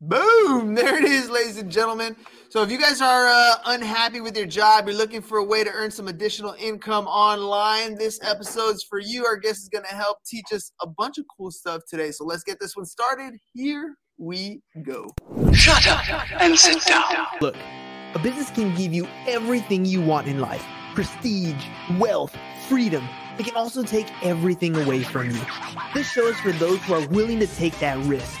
Boom! There it is, ladies and gentlemen. So, if you guys are uh, unhappy with your job, you're looking for a way to earn some additional income online, this episode's for you. Our guest is going to help teach us a bunch of cool stuff today. So, let's get this one started. Here we go. Shut up and sit down. Look, a business can give you everything you want in life prestige, wealth, freedom. It can also take everything away from you. This show is for those who are willing to take that risk.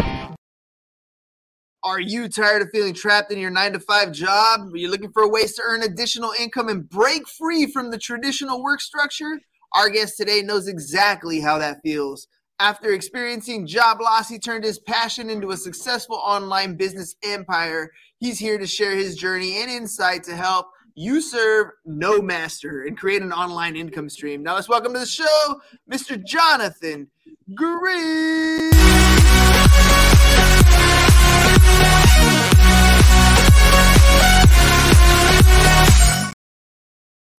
Are you tired of feeling trapped in your nine to five job? Are you looking for ways to earn additional income and break free from the traditional work structure? Our guest today knows exactly how that feels. After experiencing job loss, he turned his passion into a successful online business empire. He's here to share his journey and insight to help you serve no master and create an online income stream. Now let's welcome to the show, Mr. Jonathan Green.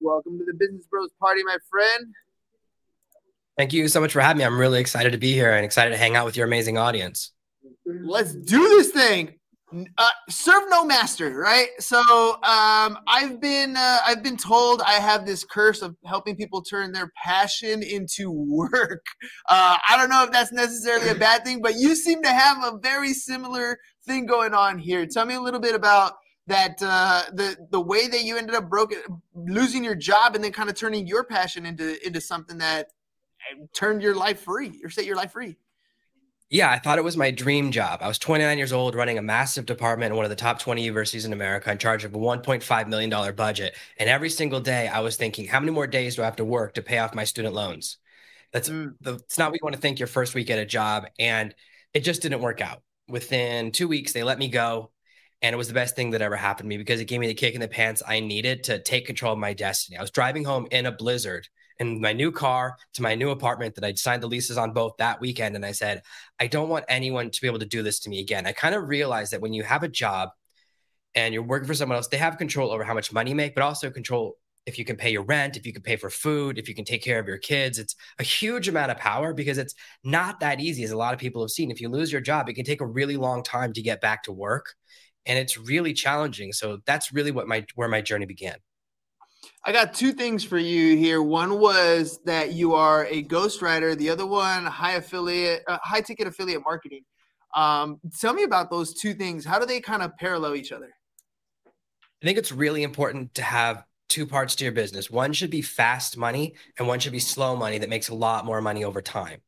Welcome to the Business Bros Party, my friend. Thank you so much for having me. I'm really excited to be here and excited to hang out with your amazing audience. Let's do this thing. Uh, serve no master, right? So um, I've been uh, I've been told I have this curse of helping people turn their passion into work. Uh, I don't know if that's necessarily a bad thing, but you seem to have a very similar thing going on here. Tell me a little bit about that uh, the the way that you ended up broken losing your job and then kind of turning your passion into into something that uh, turned your life free or set your life free. Yeah, I thought it was my dream job. I was 29 years old, running a massive department in one of the top 20 universities in America, in charge of a 1.5 million dollar budget. And every single day, I was thinking, how many more days do I have to work to pay off my student loans? That's mm. the, it's not what you want to think your first week at a job, and it just didn't work out. Within two weeks, they let me go. And it was the best thing that ever happened to me because it gave me the kick in the pants I needed to take control of my destiny. I was driving home in a blizzard in my new car to my new apartment that I'd signed the leases on both that weekend. And I said, I don't want anyone to be able to do this to me again. I kind of realized that when you have a job and you're working for someone else, they have control over how much money you make, but also control if you can pay your rent, if you can pay for food, if you can take care of your kids. It's a huge amount of power because it's not that easy, as a lot of people have seen. If you lose your job, it can take a really long time to get back to work and it's really challenging. So that's really what my where my journey began. I got two things for you here. One was that you are a ghostwriter. The other one, high affiliate, uh, high ticket affiliate marketing. Um, tell me about those two things. How do they kind of parallel each other? I think it's really important to have two parts to your business. One should be fast money, and one should be slow money that makes a lot more money over time.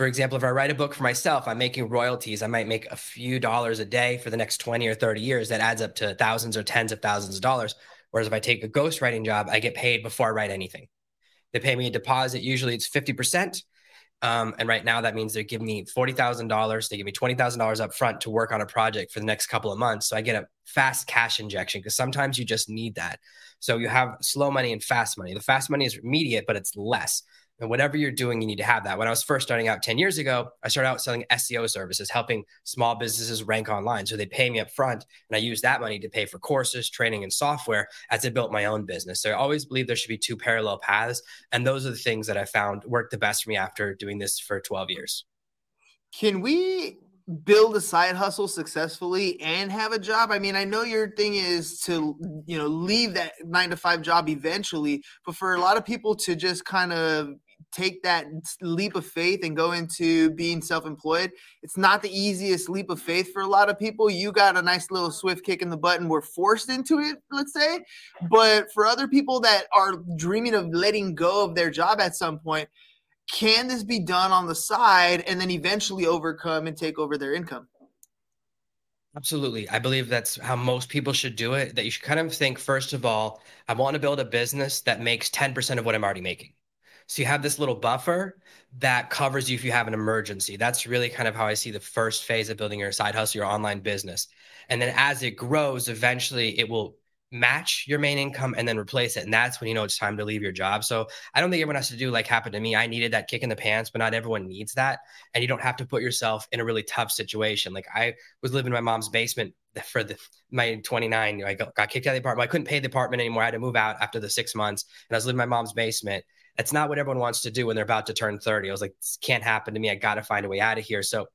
For example, if I write a book for myself, I'm making royalties. I might make a few dollars a day for the next 20 or 30 years. That adds up to thousands or tens of thousands of dollars. Whereas if I take a ghostwriting job, I get paid before I write anything. They pay me a deposit. Usually it's 50%. Um, and right now that means they're giving me $40,000. They give me $20,000 up front to work on a project for the next couple of months. So I get a fast cash injection because sometimes you just need that. So you have slow money and fast money. The fast money is immediate, but it's less. And whatever you're doing, you need to have that. When I was first starting out 10 years ago, I started out selling SEO services, helping small businesses rank online. So they pay me up front, and I use that money to pay for courses, training, and software as I built my own business. So I always believe there should be two parallel paths. And those are the things that I found work the best for me after doing this for 12 years. Can we build a side hustle successfully and have a job? I mean, I know your thing is to, you know, leave that nine to five job eventually, but for a lot of people to just kind of take that leap of faith and go into being self-employed it's not the easiest leap of faith for a lot of people you got a nice little swift kick in the butt and we're forced into it let's say but for other people that are dreaming of letting go of their job at some point can this be done on the side and then eventually overcome and take over their income Absolutely. I believe that's how most people should do it. That you should kind of think, first of all, I want to build a business that makes 10% of what I'm already making. So you have this little buffer that covers you if you have an emergency. That's really kind of how I see the first phase of building your side hustle, your online business. And then as it grows, eventually it will match your main income and then replace it. And that's when you know it's time to leave your job. So I don't think everyone has to do like happened to me. I needed that kick in the pants, but not everyone needs that. And you don't have to put yourself in a really tough situation. Like I was living in my mom's basement for the my 29. I got, got kicked out of the apartment. I couldn't pay the apartment anymore. I had to move out after the six months. And I was living in my mom's basement. That's not what everyone wants to do when they're about to turn 30. I was like, this can't happen to me. I got to find a way out of here. So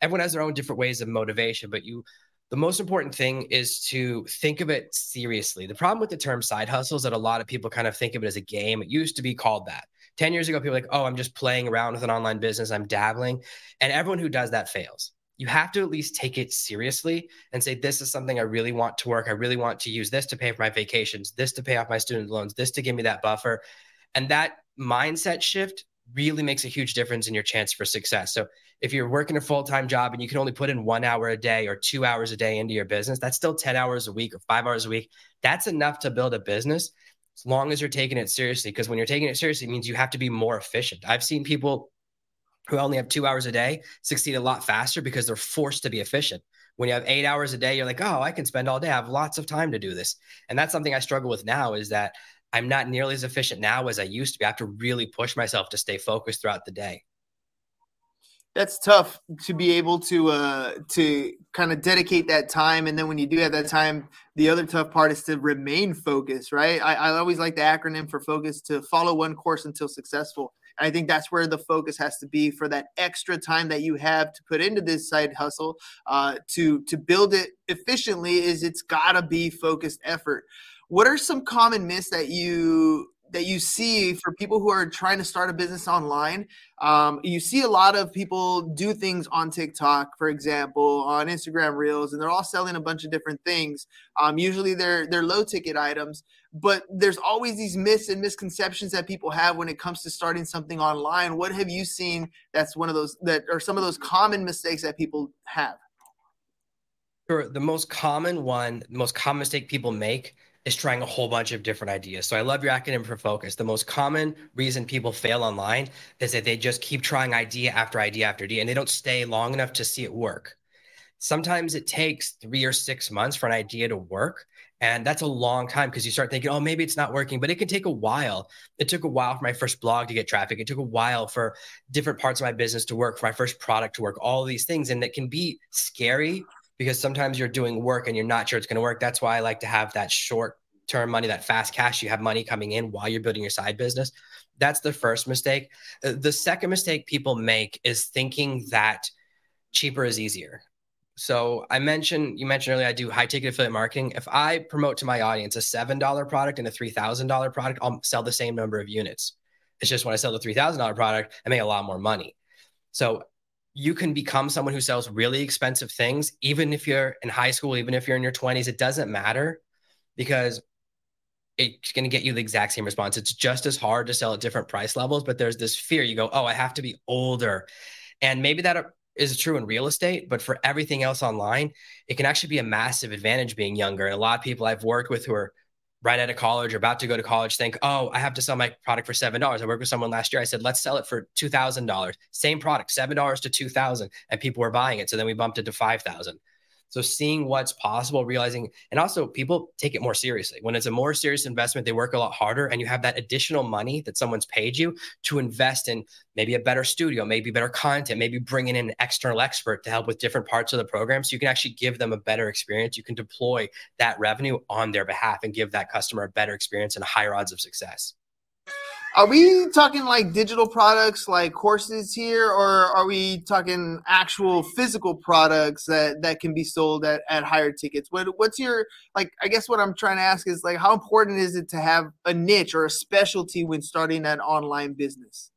everyone has their own different ways of motivation, but you the most important thing is to think of it seriously. The problem with the term side hustle is that a lot of people kind of think of it as a game. It used to be called that. 10 years ago, people were like, oh, I'm just playing around with an online business, I'm dabbling. And everyone who does that fails. You have to at least take it seriously and say, this is something I really want to work. I really want to use this to pay for my vacations, this to pay off my student loans, this to give me that buffer. And that mindset shift really makes a huge difference in your chance for success. So if you're working a full-time job and you can only put in one hour a day or two hours a day into your business, that's still 10 hours a week or five hours a week. That's enough to build a business as long as you're taking it seriously. Because when you're taking it seriously, it means you have to be more efficient. I've seen people who only have two hours a day succeed a lot faster because they're forced to be efficient. When you have eight hours a day, you're like, oh, I can spend all day. I have lots of time to do this. And that's something I struggle with now is that I'm not nearly as efficient now as I used to be. I have to really push myself to stay focused throughout the day. That's tough to be able to uh to kind of dedicate that time and then when you do have that time the other tough part is to remain focused right? I, I always like the acronym for focus to follow one course until successful. And i think that's where the focus has to be for that extra time that you have to put into this side hustle uh to to build it efficiently is it's gotta be focused effort what are some common myths that you that you see for people who are trying to start a business online. Um, you see a lot of people do things on TikTok, for example, on Instagram Reels, and they're all selling a bunch of different things. Um, usually, they're they're low ticket items, but there's always these myths and misconceptions that people have when it comes to starting something online. What have you seen? That's one of those that are some of those common mistakes that people have. Sure. The most common one, the most common mistake people make is trying a whole bunch of different ideas. So I love your acronym for focus. The most common reason people fail online is that they just keep trying idea after idea after idea and they don't stay long enough to see it work. Sometimes it takes three or six months for an idea to work. And that's a long time because you start thinking, oh, maybe it's not working, but it can take a while. It took a while for my first blog to get traffic. It took a while for different parts of my business to work, for my first product to work, all these things. And it can be scary because sometimes you're doing work and you're not sure it's going to work. That's why I like to have that short term money, that fast cash. You have money coming in while you're building your side business. That's the first mistake. Uh, the second mistake people make is thinking that cheaper is easier. So I mentioned you mentioned earlier I do high ticket affiliate marketing. If I promote to my audience a seven dollar product and a three thousand dollar product, I'll sell the same number of units. It's just when I sell the three thousand dollar product, I make a lot more money. So you can become someone who sells really expensive things, even if you're in high school, even if you're in your 20s, it doesn't matter because it's going to get you the exact same response. It's just as hard to sell at different price levels, but there's this fear. You go, oh, I have to be older. And maybe that uh, is true in real estate, but for everything else online, it can actually be a massive advantage being younger. And a lot of people I've worked with who are right out of college or about to go to college think, oh, I have to sell my product for seven dollars. I worked with someone last year. I said, let's sell it for two thousand dollars. Same product, seven dollars to two thousand, and people were buying it. So then we bumped it to five thousand. So seeing what's possible, realizing, and also people take it more seriously. When it's a more serious investment, they work a lot harder, and you have that additional money that someone's paid you to invest in maybe a better studio, maybe better content, maybe bringing in an external expert to help with different parts of the program. So you can actually give them a better experience. You can deploy that revenue on their behalf and give that customer a better experience and higher odds of success. Are we talking like digital products like courses here, or are we talking actual physical products that, that can be sold at, at higher tickets? What what's your like I guess what I'm trying to ask is like how important is it to have a niche or a specialty when starting an online business?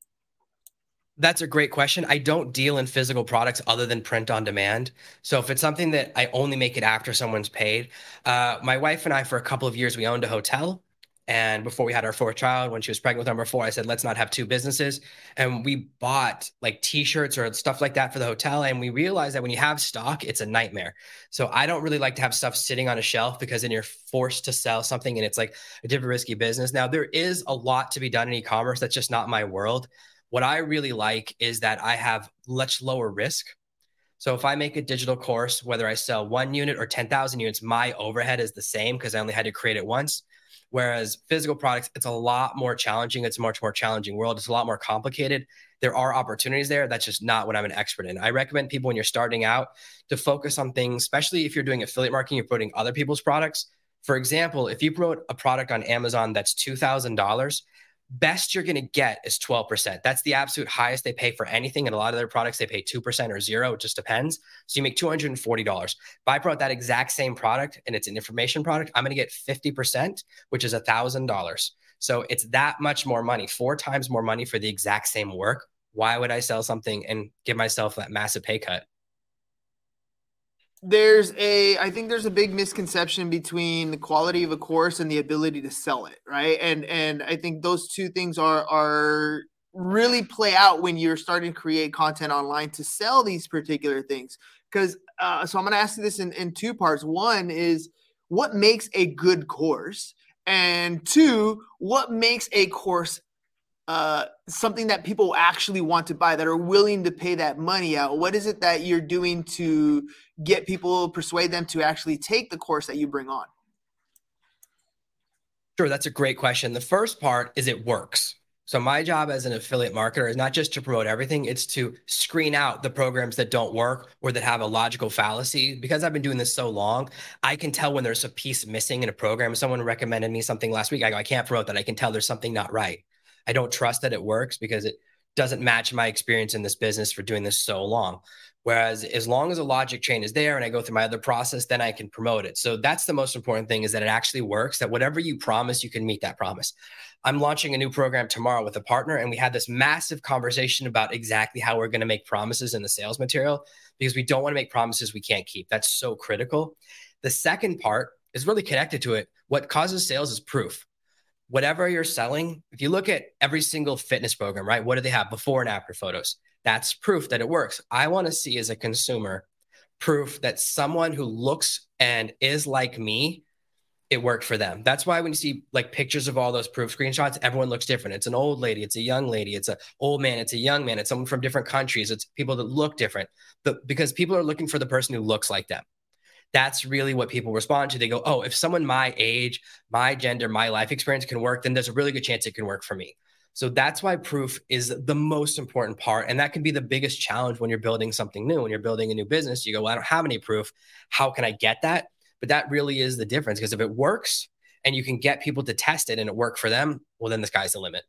That's a great question. I don't deal in physical products other than print on demand. So if it's something that I only make it after someone's paid, uh, my wife and I, for a couple of years, we owned a hotel and before we had our fourth child, when she was pregnant with number four, I said, let's not have two businesses. And we bought like t shirts or stuff like that for the hotel. And we realized that when you have stock, it's a nightmare. So I don't really like to have stuff sitting on a shelf because then you're forced to sell something and it's like a different risky business. Now, there is a lot to be done in e commerce. That's just not my world. What I really like is that I have much lower risk So if I make a digital course, whether I sell one unit or 10,000 units, my overhead is the same because I only had to create it once. Whereas physical products, it's a lot more challenging. It's a much more challenging world. It's a lot more complicated. There are opportunities there. That's just not what I'm an expert in. I recommend people when you're starting out to focus on things, especially if you're doing affiliate marketing, you're promoting other people's products. For example, if you promote a product on Amazon that's $2,000, best you're going to get is 12%. That's the absolute highest they pay for anything. And a lot of their products, they pay 2% or zero. It just depends. So you make $240. If I brought that exact same product and it's an information product, I'm going to get 50%, which is $1,000. So it's that much more money, four times more money for the exact same work. Why would I sell something and give myself that massive pay cut? There's a i think there's a big misconception between the quality of a course and the ability to sell it right? And and i think those two things are are really play out when you're starting to create content online to sell these particular things. Because uh, so i'm going to ask you this in, in two parts. One is what makes a good course? And two what makes a course uh, something that people actually want to buy that are willing to pay that money out? What is it that you're doing to get people persuade them to actually take the course that you bring on? Sure that's a great question. The first part is it works. So my job as an affiliate marketer is not just to promote everything it's to screen out the programs that don't work or that have a logical fallacy. Because i've been doing this so long i can tell when there's a piece missing in a program. Someone recommended me something last week i go i can't promote that i can tell there's something not right. I don't trust that it works because it doesn't match my experience in this business for doing this so long. Whereas as long as a logic chain is there and I go through my other process, then I can promote it. So that's the most important thing is that it actually works, that whatever you promise, you can meet that promise. I'm launching a new program tomorrow with a partner, and we had this massive conversation about exactly how we're going to make promises in the sales material because we don't want to make promises we can't keep. That's so critical. The second part is really connected to it. What causes sales is proof whatever you're selling, if you look at every single fitness program, right? What do they have before and after photos? That's proof that it works. I want to see as a consumer proof that someone who looks and is like me, it worked for them. That's why when you see like pictures of all those proof screenshots, everyone looks different. It's an old lady, it's a young lady, it's an old man, it's a young man, it's someone from different countries, it's people that look different. But because people are looking for the person who looks like them that's really what people respond to. They go, oh, if someone my age, my gender, my life experience can work, then there's a really good chance it can work for me. So that's why proof is the most important part. And that can be the biggest challenge when you're building something new. When you're building a new business, you go, well, I don't have any proof. How can I get that? But that really is the difference because if it works and you can get people to test it and it work for them, well, then the sky's the limit.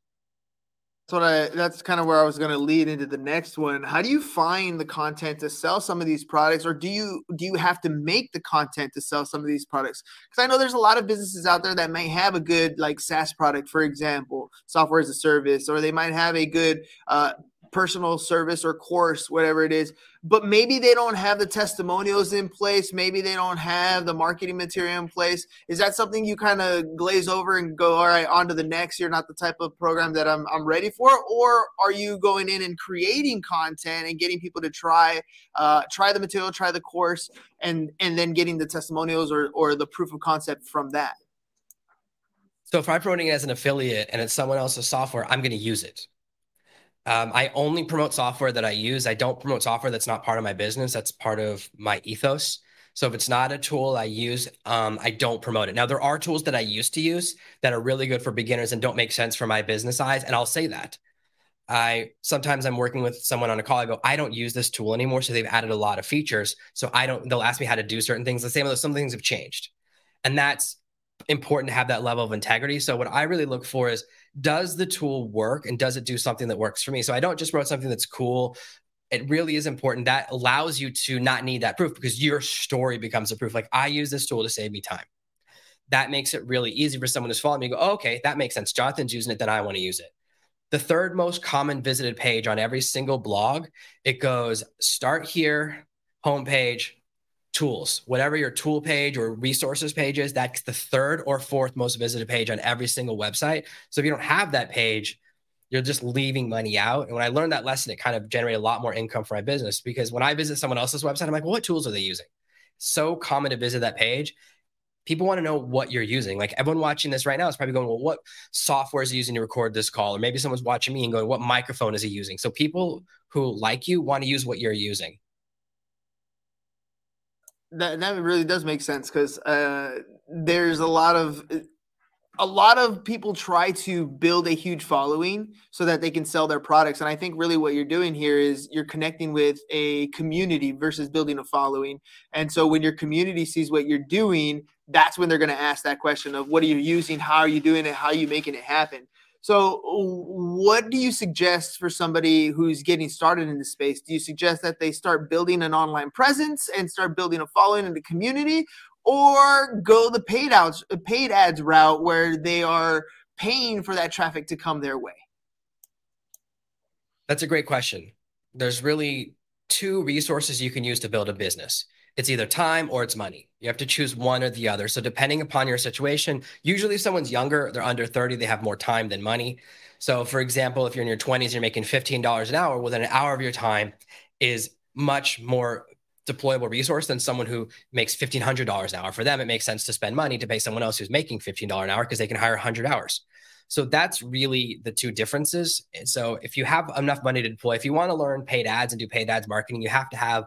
What I. That's kind of where I was going to lead into the next one. How do you find the content to sell some of these products, or do you do you have to make the content to sell some of these products? Because I know there's a lot of businesses out there that may have a good like SaaS product, for example, software as a service, or they might have a good uh, personal service or course, whatever it is. But maybe they don't have the testimonials in place. Maybe they don't have the marketing material in place. Is that something you kind of glaze over and go, all right, on to the next? You're not the type of program that I'm, I'm ready for, or are you going in and creating content and getting people to try uh, try the material, try the course, and and then getting the testimonials or or the proof of concept from that? So if I'm promoting it as an affiliate and it's someone else's software, I'm going to use it. Um, I only promote software that I use. I don't promote software that's not part of my business. That's part of my ethos. So if it's not a tool I use, um, I don't promote it. Now there are tools that I used to use that are really good for beginners and don't make sense for my business eyes, and I'll say that. I sometimes I'm working with someone on a call. I go, I don't use this tool anymore, so they've added a lot of features. So I don't. They'll ask me how to do certain things. The same with some things have changed, and that's important to have that level of integrity. So what I really look for is does the tool work and does it do something that works for me? So I don't just promote something that's cool. It really is important. That allows you to not need that proof because your story becomes a proof. Like I use this tool to save me time. That makes it really easy for someone who's following me. Go, oh, okay, that makes sense. Jonathan's using it, then I want to use it. The third most common visited page on every single blog, it goes start here, homepage, tools, whatever your tool page or resources page is, that's the third or fourth most visited page on every single website. So if you don't have that page, you're just leaving money out. And when I learned that lesson, it kind of generated a lot more income for my business because when I visit someone else's website, I'm like, well, what tools are they using? So common to visit that page. People want to know what you're using. Like everyone watching this right now is probably going, well, what software is he using to record this call? Or maybe someone's watching me and going, what microphone is he using? So people who like you want to use what you're using. That that really does make sense because uh, there's a lot of a lot of people try to build a huge following so that they can sell their products. And i think really what you're doing here is you're connecting with a community versus building a following. And so when your community sees what you're doing that's when they're going to ask that question of what are you using? How are you doing it? How are you making it happen so what do you suggest for somebody who's getting started in this space do you suggest that they start building an online presence and start building a following in the community or go the paid ads paid ads route where they are paying for that traffic to come their way? That's a great question. There's really two resources you can use to build a business. It's either time or it's money. You have to choose one or the other. So depending upon your situation, usually if someone's younger, they're under 30, they have more time than money. So for example, if you're in your 20s, you're making $15 an hour, well then an hour of your time is much more deployable resource than someone who makes $1,500 an hour. For them, it makes sense to spend money to pay someone else who's making $15 an hour because they can hire 100 hours. So that's really the two differences. So if you have enough money to deploy, if you want to learn paid ads and do paid ads marketing, you have to have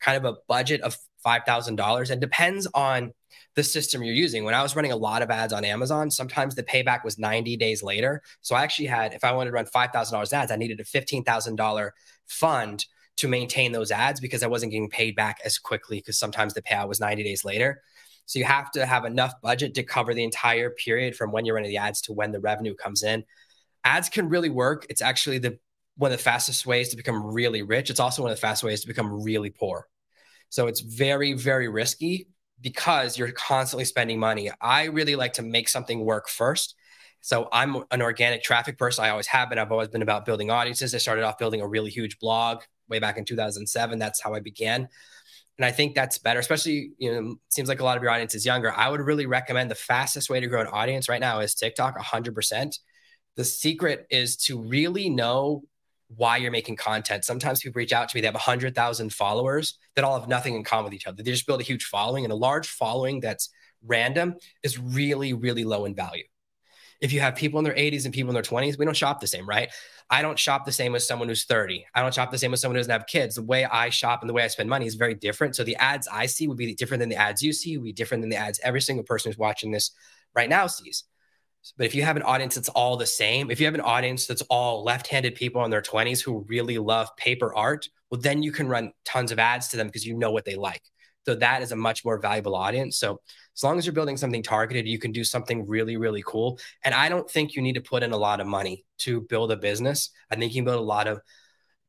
kind of a budget of $5,000 and depends on the system you're using. When I was running a lot of ads on Amazon, sometimes the payback was 90 days later. So I actually had, if I wanted to run $5,000 ads, I needed a $15,000 fund to maintain those ads because I wasn't getting paid back as quickly because sometimes the payout was 90 days later. So you have to have enough budget to cover the entire period from when you're running the ads to when the revenue comes in. Ads can really work. It's actually the one of the fastest ways to become really rich. It's also one of the fastest ways to become really poor. So it's very, very risky because you're constantly spending money. I really like to make something work first. So I'm an organic traffic person. I always have been. I've always been about building audiences. I started off building a really huge blog way back in 2007. That's how I began. And I think that's better, especially, you know, seems like a lot of your audience is younger. I would really recommend the fastest way to grow an audience right now is TikTok 100%. The secret is to really know why you're making content. Sometimes people reach out to me, they have 100,000 followers that all have nothing in common with each other. They just build a huge following, and a large following that's random is really, really low in value. If you have people in their 80s and people in their 20s, we don't shop the same, right? I don't shop the same as someone who's 30. I don't shop the same as someone who doesn't have kids. The way I shop and the way I spend money is very different. So the ads I see would be different than the ads you see, would be different than the ads every single person who's watching this right now sees. But if you have an audience that's all the same, if you have an audience that's all left-handed people in their 20s who really love paper art, well, then you can run tons of ads to them because you know what they like. So that is a much more valuable audience. So as long as you're building something targeted, you can do something really, really cool. And I don't think you need to put in a lot of money to build a business. I think you can build a lot of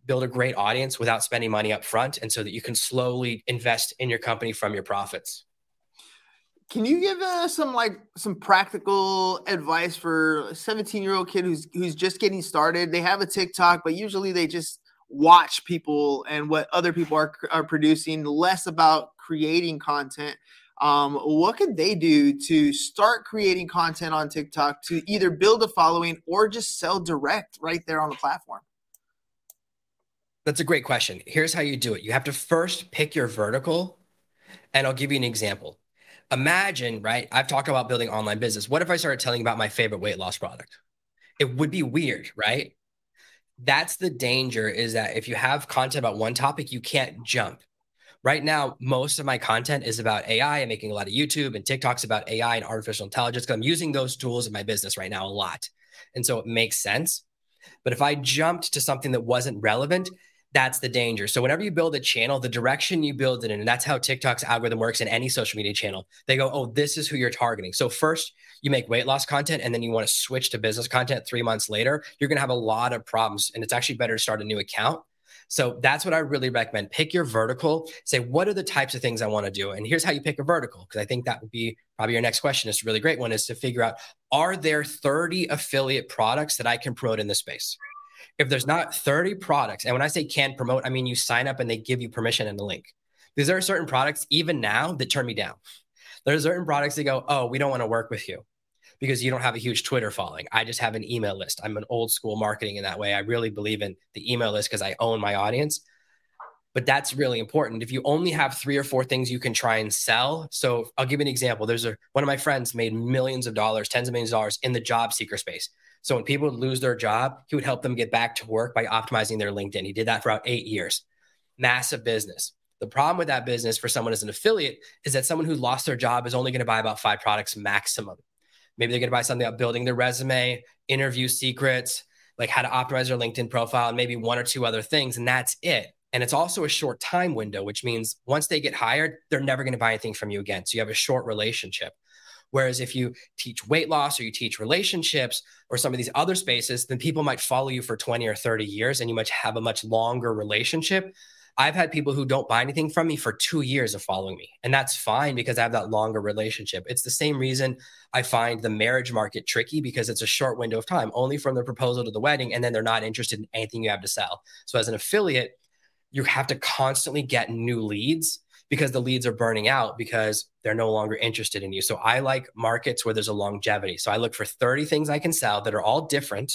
build a great audience without spending money up front and so that you can slowly invest in your company from your profits. Can you give us some like some practical advice for a 17 year old kid who's who's just getting started? They have a TikTok, but usually they just watch people and what other people are are producing, less about creating content um, what could they do to start creating content on TikTok to either build a following or just sell direct right there on the platform? That's a great question. Here's how you do it you have to first pick your vertical, and I'll give you an example. Imagine, right? I've talked about building online business. What if I started telling about my favorite weight loss product? It would be weird, right? That's the danger is that if you have content about one topic, you can't jump right now, most of my content is about AI. I'm making a lot of YouTube and TikToks about AI and artificial intelligence because I'm using those tools in my business right now a lot. And so it makes sense. But if I jumped to something that wasn't relevant, that's the danger. So whenever you build a channel, the direction you build it in, and that's how TikTok's algorithm works in any social media channel. They go, oh, this is who you're targeting. So first you make weight loss content and then you want to switch to business content three months later, you're going to have a lot of problems. And it's actually better to start a new account so that's what I really recommend. Pick your vertical, say, what are the types of things I want to do? And here's how you pick a vertical, because I think that would be probably your next question. It's a really great one is to figure out are there 30 affiliate products that I can promote in this space? If there's not 30 products, and when I say can't promote, I mean you sign up and they give you permission and a link. Because there are certain products, even now, that turn me down. There are certain products that go, oh, we don't want to work with you because you don't have a huge Twitter following. I just have an email list. I'm an old school marketing in that way. I really believe in the email list because I own my audience. But that's really important. If you only have three or four things you can try and sell. So I'll give you an example. There's a one of my friends made millions of dollars, tens of millions of dollars in the job seeker space. So when people would lose their job, he would help them get back to work by optimizing their LinkedIn. He did that for about eight years. Massive business. The problem with that business for someone as an affiliate is that someone who lost their job is only going to buy about five products maximum. Maybe they're going to buy something about building their resume, interview secrets, like how to optimize their LinkedIn profile, and maybe one or two other things, and that's it. And it's also a short time window, which means once they get hired, they're never going to buy anything from you again. So you have a short relationship. Whereas if you teach weight loss or you teach relationships or some of these other spaces, then people might follow you for 20 or 30 years and you might have a much longer relationship. I've had people who don't buy anything from me for two years of following me. And that's fine because I have that longer relationship. It's the same reason I find the marriage market tricky because it's a short window of time, only from the proposal to the wedding. And then they're not interested in anything you have to sell. So as an affiliate, you have to constantly get new leads because the leads are burning out because they're no longer interested in you. So I like markets where there's a longevity. So I look for 30 things I can sell that are all different.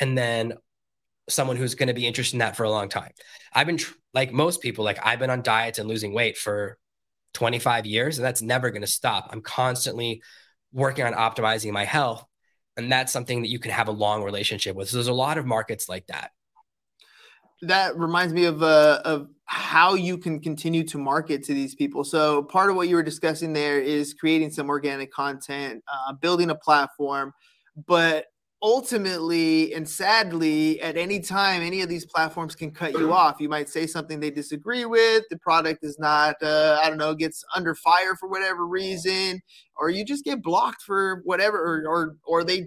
And then someone who's going to be interested in that for a long time. I've been tr- like most people, like I've been on diets and losing weight for 25 years, and that's never going to stop. I'm constantly working on optimizing my health. And that's something that you can have a long relationship with. So there's a lot of markets like that that reminds me of uh, of how you can continue to market to these people. So part of what you were discussing there is creating some organic content, uh, building a platform, but ultimately and sadly at any time any of these platforms can cut you off you might say something they disagree with the product is not uh, i don't know gets under fire for whatever reason or you just get blocked for whatever or or, or they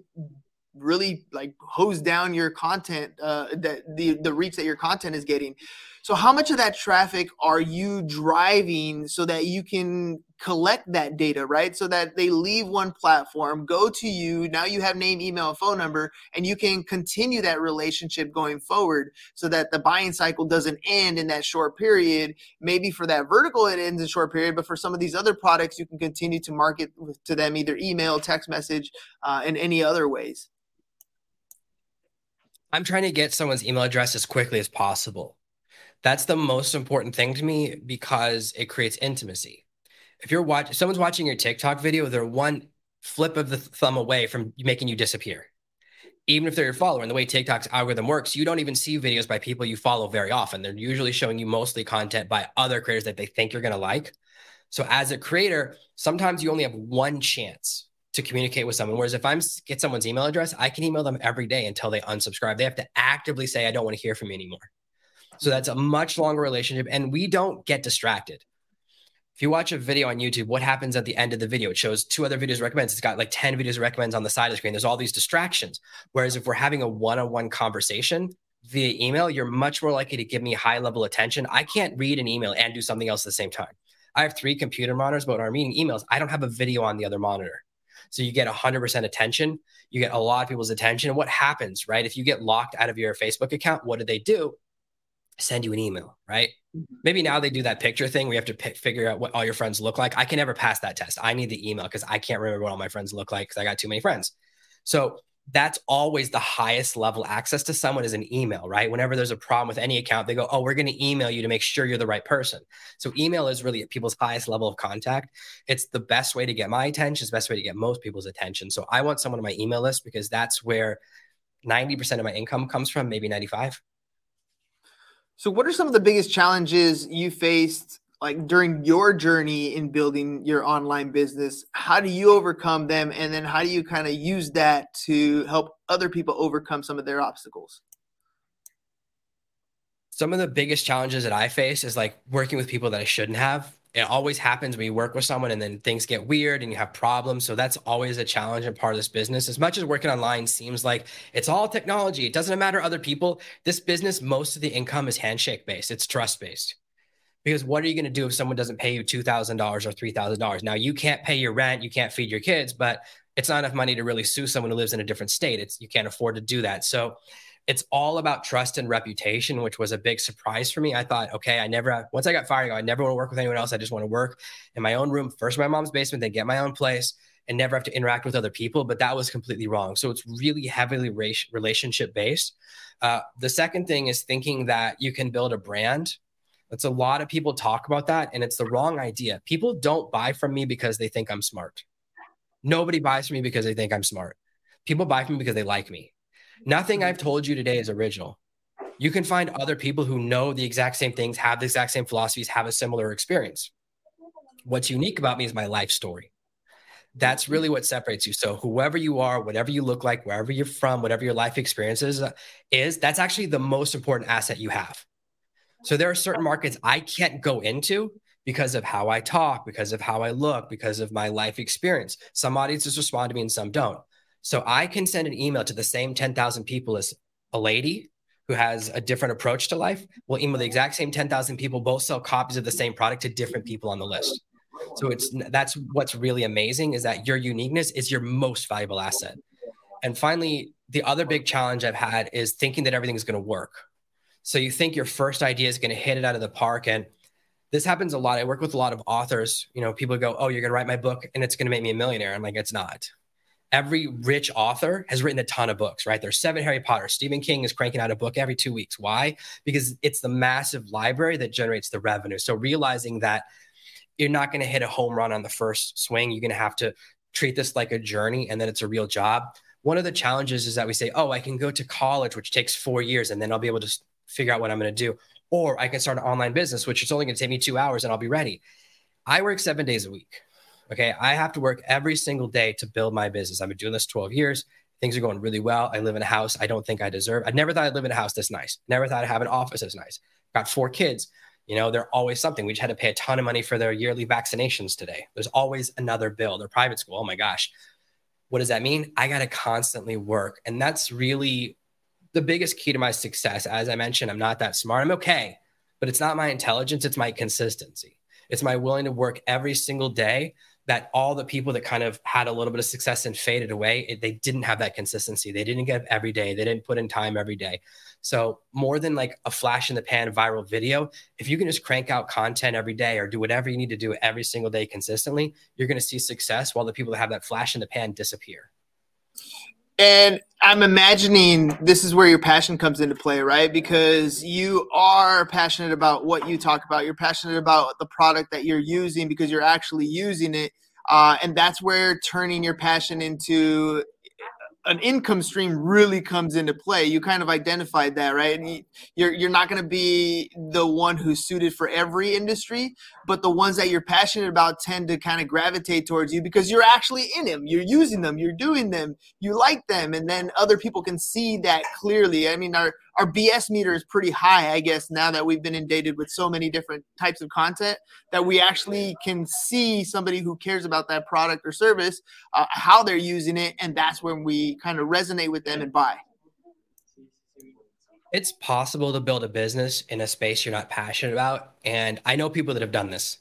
really like hose down your content uh that the the reach that your content is getting so how much of that traffic are you driving so that you can collect that data right? So that they leave one platform go to you now you have name email phone number and you can continue that relationship going forward so that the buying cycle doesn't end in that short period. Maybe for that vertical it ends in short period but for some of these other products you can continue to market to them either email text message uh, and any other ways. I'm trying to get someone's email address as quickly as possible. That's the most important thing to me because it creates intimacy. If you're watching, someone's watching your TikTok video, they're one flip of the thumb away from making you disappear. Even if they're your follower, and the way TikTok's algorithm works, you don't even see videos by people you follow very often. They're usually showing you mostly content by other creators that they think you're going to like. So, as a creator, sometimes you only have one chance to communicate with someone. Whereas if I'm get someone's email address, I can email them every day until they unsubscribe. They have to actively say, I don't want to hear from you anymore. So that's a much longer relationship. And we don't get distracted. If you watch a video on YouTube, what happens at the end of the video? It shows two other videos recommends. It's got like 10 videos recommends on the side of the screen. There's all these distractions. Whereas if we're having a one-on-one conversation via email, you're much more likely to give me high level attention. I can't read an email and do something else at the same time. I have three computer monitors, but when I'm reading emails, I don't have a video on the other monitor. So you get 100% attention. You get a lot of people's attention. What happens, right? If you get locked out of your Facebook account, what do they do? Send you an email, right? Mm-hmm. Maybe now they do that picture thing. We have to pick, figure out what all your friends look like. I can never pass that test. I need the email because I can't remember what all my friends look like because I got too many friends. So that's always the highest level access to someone is an email, right? Whenever there's a problem with any account, they go, Oh, we're going to email you to make sure you're the right person. So, email is really people's highest level of contact. It's the best way to get my attention, it's the best way to get most people's attention. So, I want someone on my email list because that's where 90% of my income comes from, maybe 95. So, what are some of the biggest challenges you faced like during your journey in building your online business? How do you overcome them? And then how do you kind of use that to help other people overcome some of their obstacles? Some of the biggest challenges that i face is like working with people that i shouldn't have it always happens when you work with someone and then things get weird and you have problems so that's always a challenge and part of this business as much as working online seems like it's all technology it doesn't matter other people this business most of the income is handshake based it's trust based because what are you going to do if someone doesn't pay you $2,000 or $3,000? Now, you can't pay your rent, you can't feed your kids, but it's not enough money to really sue someone who lives in a different state. It's you can't afford to do that. So it's all about trust and reputation, which was a big surprise for me. I thought, okay, I never once I got fired, I never want to work with anyone else. I just want to work in my own room, first in my mom's basement, then get my own place and never have to interact with other people. But that was completely wrong. So it's really heavily relationship based. Uh, the second thing is thinking that you can build a brand that's a lot of people talk about that, and it's the wrong idea. People don't buy from me because they think I'm smart. Nobody buys from me because they think I'm smart. People buy from me because they like me. Nothing I've told you today is original. You can find other people who know the exact same things, have the exact same philosophies, have a similar experience. What's unique about me is my life story. That's mm-hmm. really what separates you. So, whoever you are, whatever you look like, wherever you're from, whatever your life experiences uh, is, that's actually the most important asset you have. So, there are certain markets I can't go into because of how I talk, because of how I look, because of my life experience. Some audiences respond to me and some don't. So I can send an email to the same 10,000 people as a lady who has a different approach to life. We'll email the exact same 10,000 people, both sell copies of the same product to different people on the list. So it's that's what's really amazing is that your uniqueness is your most valuable asset. And finally, the other big challenge I've had is thinking that everything is going to work. So you think your first idea is going to hit it out of the park and this happens a lot. I work with a lot of authors. You know, people go, "Oh, you're going to write my book and it's going to make me a millionaire." I'm like, "It's not." Every rich author has written a ton of books, right? There's seven Harry Potter. Stephen King is cranking out a book every two weeks. Why? Because it's the massive library that generates the revenue. So realizing that you're not going to hit a home run on the first swing, you're going to have to treat this like a journey, and then it's a real job. One of the challenges is that we say, "Oh, I can go to college, which takes four years, and then I'll be able to figure out what I'm going to do." or I can start an online business, which is only going to take me two hours and I'll be ready. I work seven days a week. Okay. I have to work every single day to build my business. I've been doing this 12 years. Things are going really well. I live in a house I don't think I deserve. I never thought I'd live in a house this nice. Never thought I'd have an office this nice. Got four kids. You know, they're always something. We just had to pay a ton of money for their yearly vaccinations today. There's always another bill. Their private school. Oh my gosh. What does that mean? I got to constantly work. And that's really the biggest key to my success. As I mentioned, I'm not that smart. I'm okay, but it's not my intelligence, it's my consistency. It's my willing to work every single day that all the people that kind of had a little bit of success and faded away, it, they didn't have that consistency. They didn't get every day. They didn't put in time every day. So more than like a flash in the pan viral video, if you can just crank out content every day or do whatever you need to do every single day consistently, you're going to see success while the people that have that flash in the pan disappear. And I'm imagining this is where your passion comes into play, right? Because you are passionate about what you talk about. You're passionate about the product that you're using because you're actually using it. Uh, and that's where turning your passion into an income stream really comes into play. You kind of identified that, right? And you're you're not going to be the one who's suited for every industry, but the ones that you're passionate about tend to kind of gravitate towards you because you're actually in them. You're using them. You're doing them. You like them, and then other people can see that clearly. I mean, our our BS meter is pretty high, I guess, now that we've been inundated with so many different types of content that we actually can see somebody who cares about that product or service, uh, how they're using it, and that's when we kind of resonate with them and buy. It's possible to build a business in a space you're not passionate about. And I know people that have done this.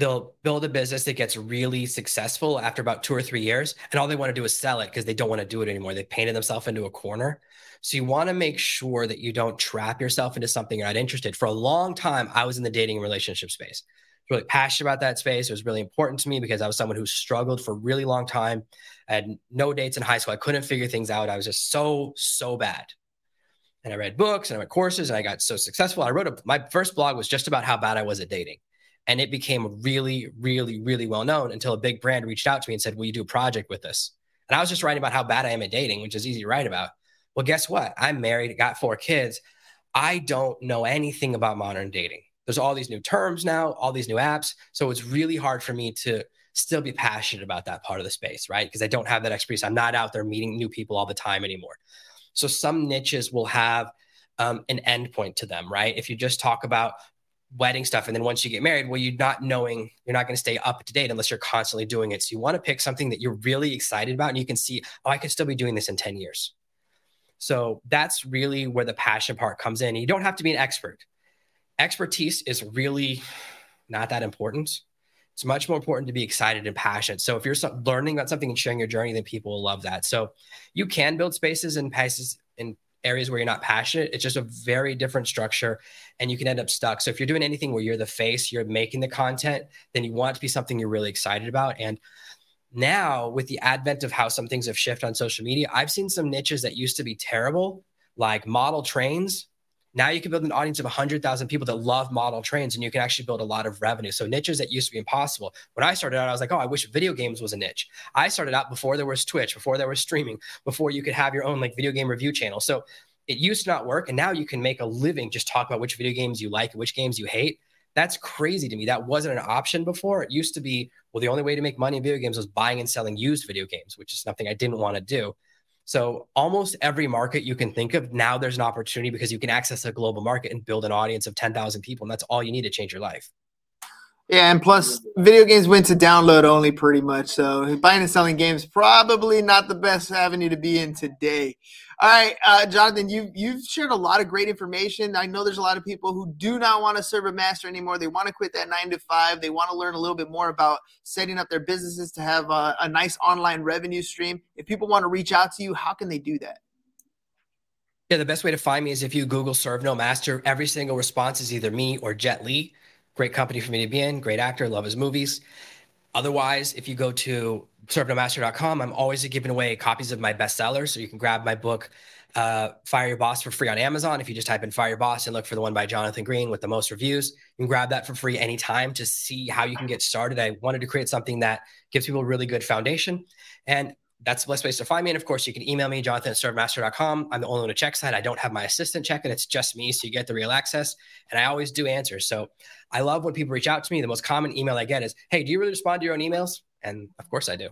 They'll build a business that gets really successful after about two or three years, and all they want to do is sell it because they don't want to do it anymore. They painted themselves into a corner. So you want to make sure that you don't trap yourself into something you're not interested. For a long time, I was in the dating and relationship space. Really passionate about that space. It was really important to me because I was someone who struggled for a really long time. I had no dates in high school. I couldn't figure things out. I was just so, so bad. And I read books and I read courses and I got so successful. I wrote a, my first blog was just about how bad I was at dating. And it became really, really, really well known until a big brand reached out to me and said, Will you do a project with us? And I was just writing about how bad I am at dating, which is easy to write about. Well, guess what? I'm married, got four kids. I don't know anything about modern dating. There's all these new terms now, all these new apps. So it's really hard for me to still be passionate about that part of the space, right? Because I don't have that expertise. I'm not out there meeting new people all the time anymore. So some niches will have um, an endpoint to them, right? If you just talk about wedding stuff and then once you get married, well, you're not knowing, you're not going to stay up to date unless you're constantly doing it. So you want to pick something that you're really excited about and you can see, oh, I could still be doing this in 10 years. So that's really where the passion part comes in. You don't have to be an expert. Expertise is really not that important. It's much more important to be excited and passionate. So if you're learning about something and sharing your journey, then people will love that. So you can build spaces and places in areas where you're not passionate. It's just a very different structure and you can end up stuck. So if you're doing anything where you're the face, you're making the content, then you want to be something you're really excited about. And now with the advent of how some things have shifted on social media i've seen some niches that used to be terrible like model trains now you can build an audience of 100000 people that love model trains and you can actually build a lot of revenue so niches that used to be impossible when i started out i was like oh i wish video games was a niche i started out before there was twitch before there was streaming before you could have your own like video game review channel so it used to not work. And now you can make a living just talk about which video games you like, which games you hate. That's crazy to me. That wasn't an option before. It used to be, well, the only way to make money in video games was buying and selling used video games, which is something I didn't want to do. So almost every market you can think of now there's an opportunity because you can access a global market and build an audience of 10,000 people. And that's all you need to change your life. Yeah, and plus, video games went to download only pretty much. So buying and selling games probably not the best avenue to be in today. All right, uh, Jonathan, you you've shared a lot of great information. I know there's a lot of people who do not want to serve a master anymore. They want to quit that nine to five. They want to learn a little bit more about setting up their businesses to have a, a nice online revenue stream. If people want to reach out to you, how can they do that? Yeah, the best way to find me is if you Google Serve No Master. Every single response is either me or Jet Li. Great company for me to be in. Great actor. Love his movies. Otherwise, if you go to servenomaster.com, I'm always giving away copies of my bestsellers. So you can grab my book, uh, Fire Your Boss, for free on Amazon. If you just type in Fire Your Boss and look for the one by Jonathan Green with the most reviews, you can grab that for free anytime to see how you can get started. I wanted to create something that gives people a really good foundation. And that's the best place to find me. And of course, you can email me, jonathan at servemaster.com. I'm the only one who checks that. I don't have my assistant check it. It's just me. So you get the real access. And I always do answers. So I love when people reach out to me. The most common email I get is, Hey, do you really respond to your own emails? And of course I do.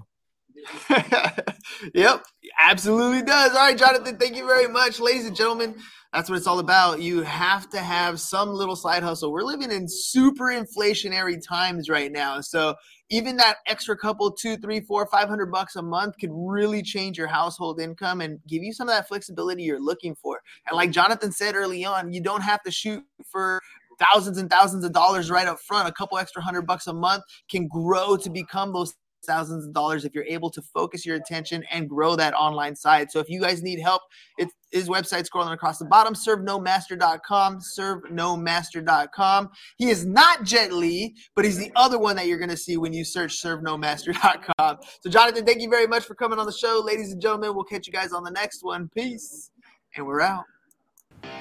yep, absolutely does. All right, Jonathan, thank you very much. Ladies and gentlemen, that's what it's all about. You have to have some little side hustle. We're living in super inflationary times right now. So even that extra couple, two, three, four, five hundred bucks a month could really change your household income and give you some of that flexibility you're looking for. And like Jonathan said early on, you don't have to shoot for thousands and thousands of dollars right up front. A couple extra hundred bucks a month can grow to become those thousands of dollars if you're able to focus your attention and grow that online side. So if you guys need help, it's his website scrolling across the bottom, servenomaster.com, servenomaster.com. He is not Jet Li, but he's the other one that you're going to see when you search servenomaster.com. So Jonathan, thank you very much for coming on the show. Ladies and gentlemen, we'll catch you guys on the next one. Peace. And we're out.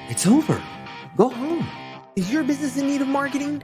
It's over. Go home. Is your business in need of marketing?